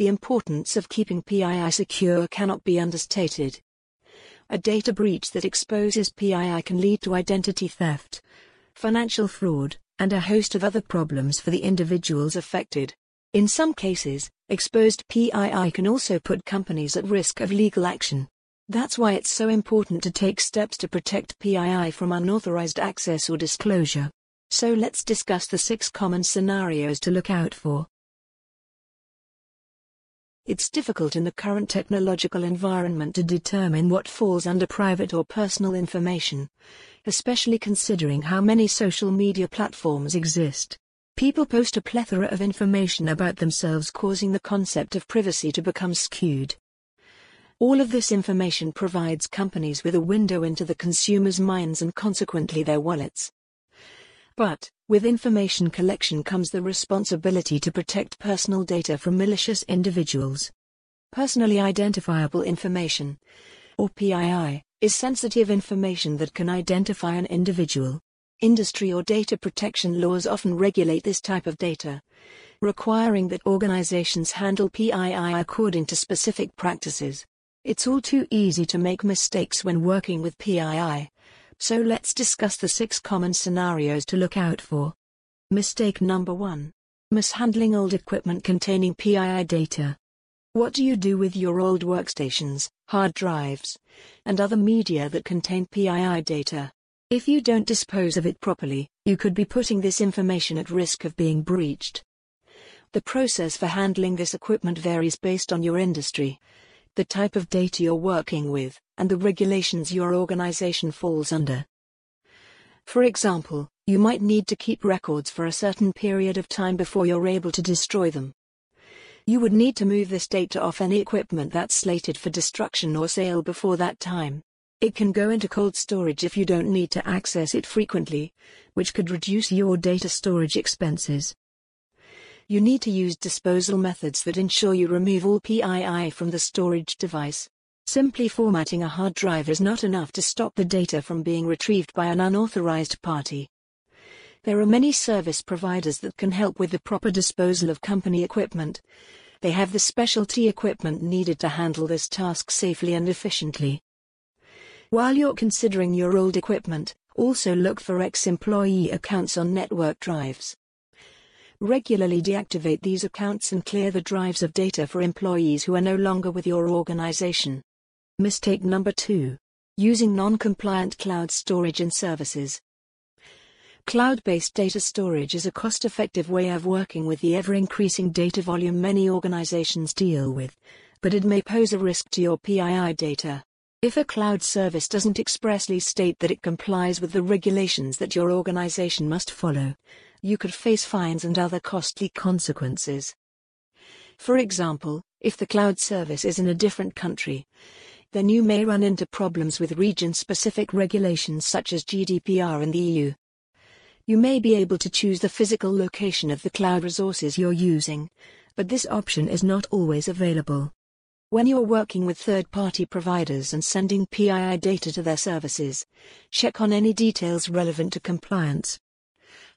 The importance of keeping PII secure cannot be understated. A data breach that exposes PII can lead to identity theft, financial fraud, and a host of other problems for the individuals affected. In some cases, exposed PII can also put companies at risk of legal action. That's why it's so important to take steps to protect PII from unauthorized access or disclosure. So let's discuss the six common scenarios to look out for. It's difficult in the current technological environment to determine what falls under private or personal information, especially considering how many social media platforms exist. People post a plethora of information about themselves, causing the concept of privacy to become skewed. All of this information provides companies with a window into the consumer's minds and consequently their wallets. But, with information collection comes the responsibility to protect personal data from malicious individuals. Personally identifiable information, or PII, is sensitive information that can identify an individual. Industry or data protection laws often regulate this type of data, requiring that organizations handle PII according to specific practices. It's all too easy to make mistakes when working with PII. So let's discuss the six common scenarios to look out for. Mistake number one mishandling old equipment containing PII data. What do you do with your old workstations, hard drives, and other media that contain PII data? If you don't dispose of it properly, you could be putting this information at risk of being breached. The process for handling this equipment varies based on your industry the type of data you're working with, and the regulations your organization falls under. For example, you might need to keep records for a certain period of time before you're able to destroy them. You would need to move this data off any equipment that's slated for destruction or sale before that time. It can go into cold storage if you don't need to access it frequently, which could reduce your data storage expenses. You need to use disposal methods that ensure you remove all PII from the storage device. Simply formatting a hard drive is not enough to stop the data from being retrieved by an unauthorized party. There are many service providers that can help with the proper disposal of company equipment. They have the specialty equipment needed to handle this task safely and efficiently. While you're considering your old equipment, also look for ex employee accounts on network drives. Regularly deactivate these accounts and clear the drives of data for employees who are no longer with your organization. Mistake number 2. Using non-compliant cloud storage and services. Cloud-based data storage is a cost-effective way of working with the ever-increasing data volume many organizations deal with, but it may pose a risk to your PII data. If a cloud service doesn't expressly state that it complies with the regulations that your organization must follow, you could face fines and other costly consequences. For example, if the cloud service is in a different country, then you may run into problems with region specific regulations such as GDPR in the EU. You may be able to choose the physical location of the cloud resources you're using, but this option is not always available. When you're working with third party providers and sending PII data to their services, check on any details relevant to compliance.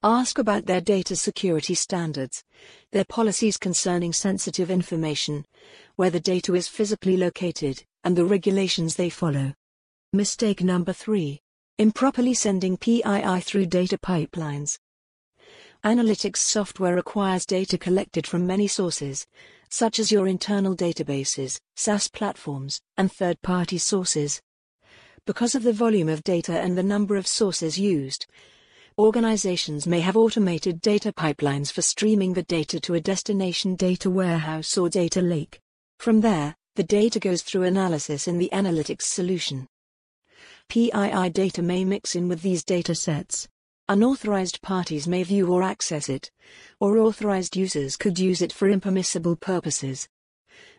Ask about their data security standards, their policies concerning sensitive information, where the data is physically located, and the regulations they follow. Mistake number 3. Improperly sending PII through data pipelines. Analytics software requires data collected from many sources, such as your internal databases, SaaS platforms, and third party sources. Because of the volume of data and the number of sources used, Organizations may have automated data pipelines for streaming the data to a destination data warehouse or data lake. From there, the data goes through analysis in the analytics solution. PII data may mix in with these data sets. Unauthorized parties may view or access it, or authorized users could use it for impermissible purposes.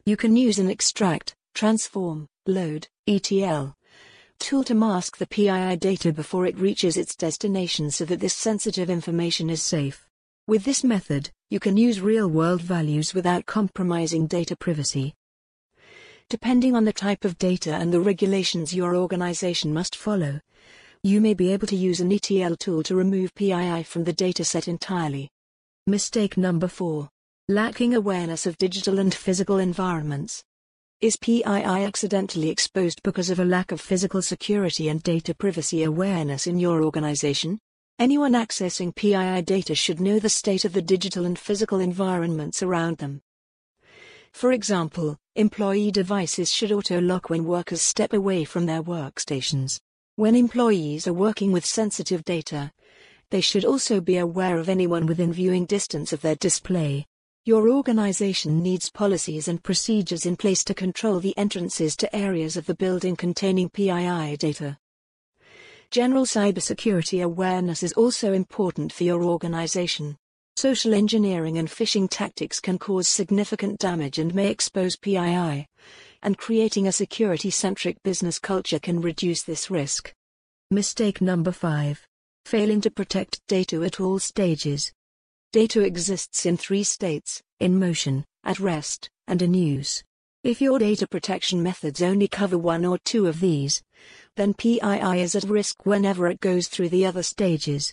You can use an extract, transform, load, ETL, tool to mask the PII data before it reaches its destination so that this sensitive information is safe. With this method, you can use real-world values without compromising data privacy. Depending on the type of data and the regulations your organization must follow, you may be able to use an ETL tool to remove PII from the dataset entirely. Mistake number 4. Lacking awareness of digital and physical environments. Is PII accidentally exposed because of a lack of physical security and data privacy awareness in your organization? Anyone accessing PII data should know the state of the digital and physical environments around them. For example, employee devices should auto-lock when workers step away from their workstations. When employees are working with sensitive data, they should also be aware of anyone within viewing distance of their display. Your organization needs policies and procedures in place to control the entrances to areas of the building containing PII data. General cybersecurity awareness is also important for your organization. Social engineering and phishing tactics can cause significant damage and may expose PII, and creating a security centric business culture can reduce this risk. Mistake number 5. Failing to protect data at all stages. Data exists in three states in motion, at rest, and in use. If your data protection methods only cover one or two of these, then PII is at risk whenever it goes through the other stages.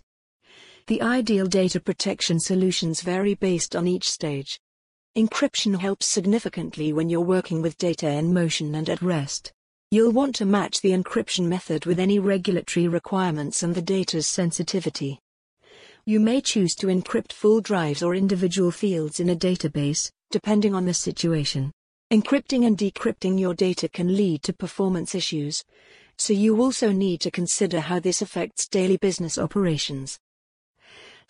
The ideal data protection solutions vary based on each stage. Encryption helps significantly when you're working with data in motion and at rest. You'll want to match the encryption method with any regulatory requirements and the data's sensitivity. You may choose to encrypt full drives or individual fields in a database, depending on the situation. Encrypting and decrypting your data can lead to performance issues, so you also need to consider how this affects daily business operations.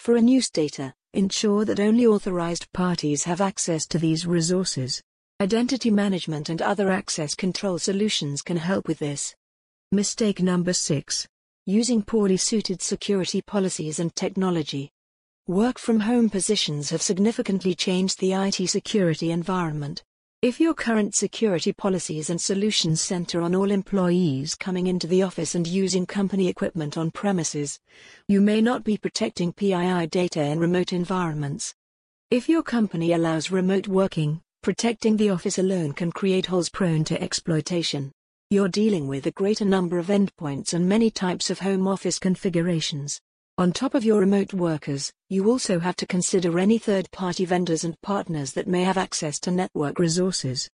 For in-use data, ensure that only authorized parties have access to these resources. Identity management and other access control solutions can help with this. Mistake number 6 using poorly suited security policies and technology. Work from home positions have significantly changed the IT security environment. If your current security policies and solutions center on all employees coming into the office and using company equipment on premises, you may not be protecting PII data in remote environments. If your company allows remote working, protecting the office alone can create holes prone to exploitation. You're dealing with a greater number of endpoints and many types of home office configurations. On top of your remote workers, you also have to consider any third party vendors and partners that may have access to network resources.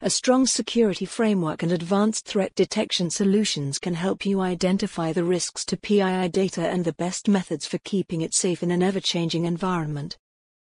A strong security framework and advanced threat detection solutions can help you identify the risks to PII data and the best methods for keeping it safe in an ever changing environment.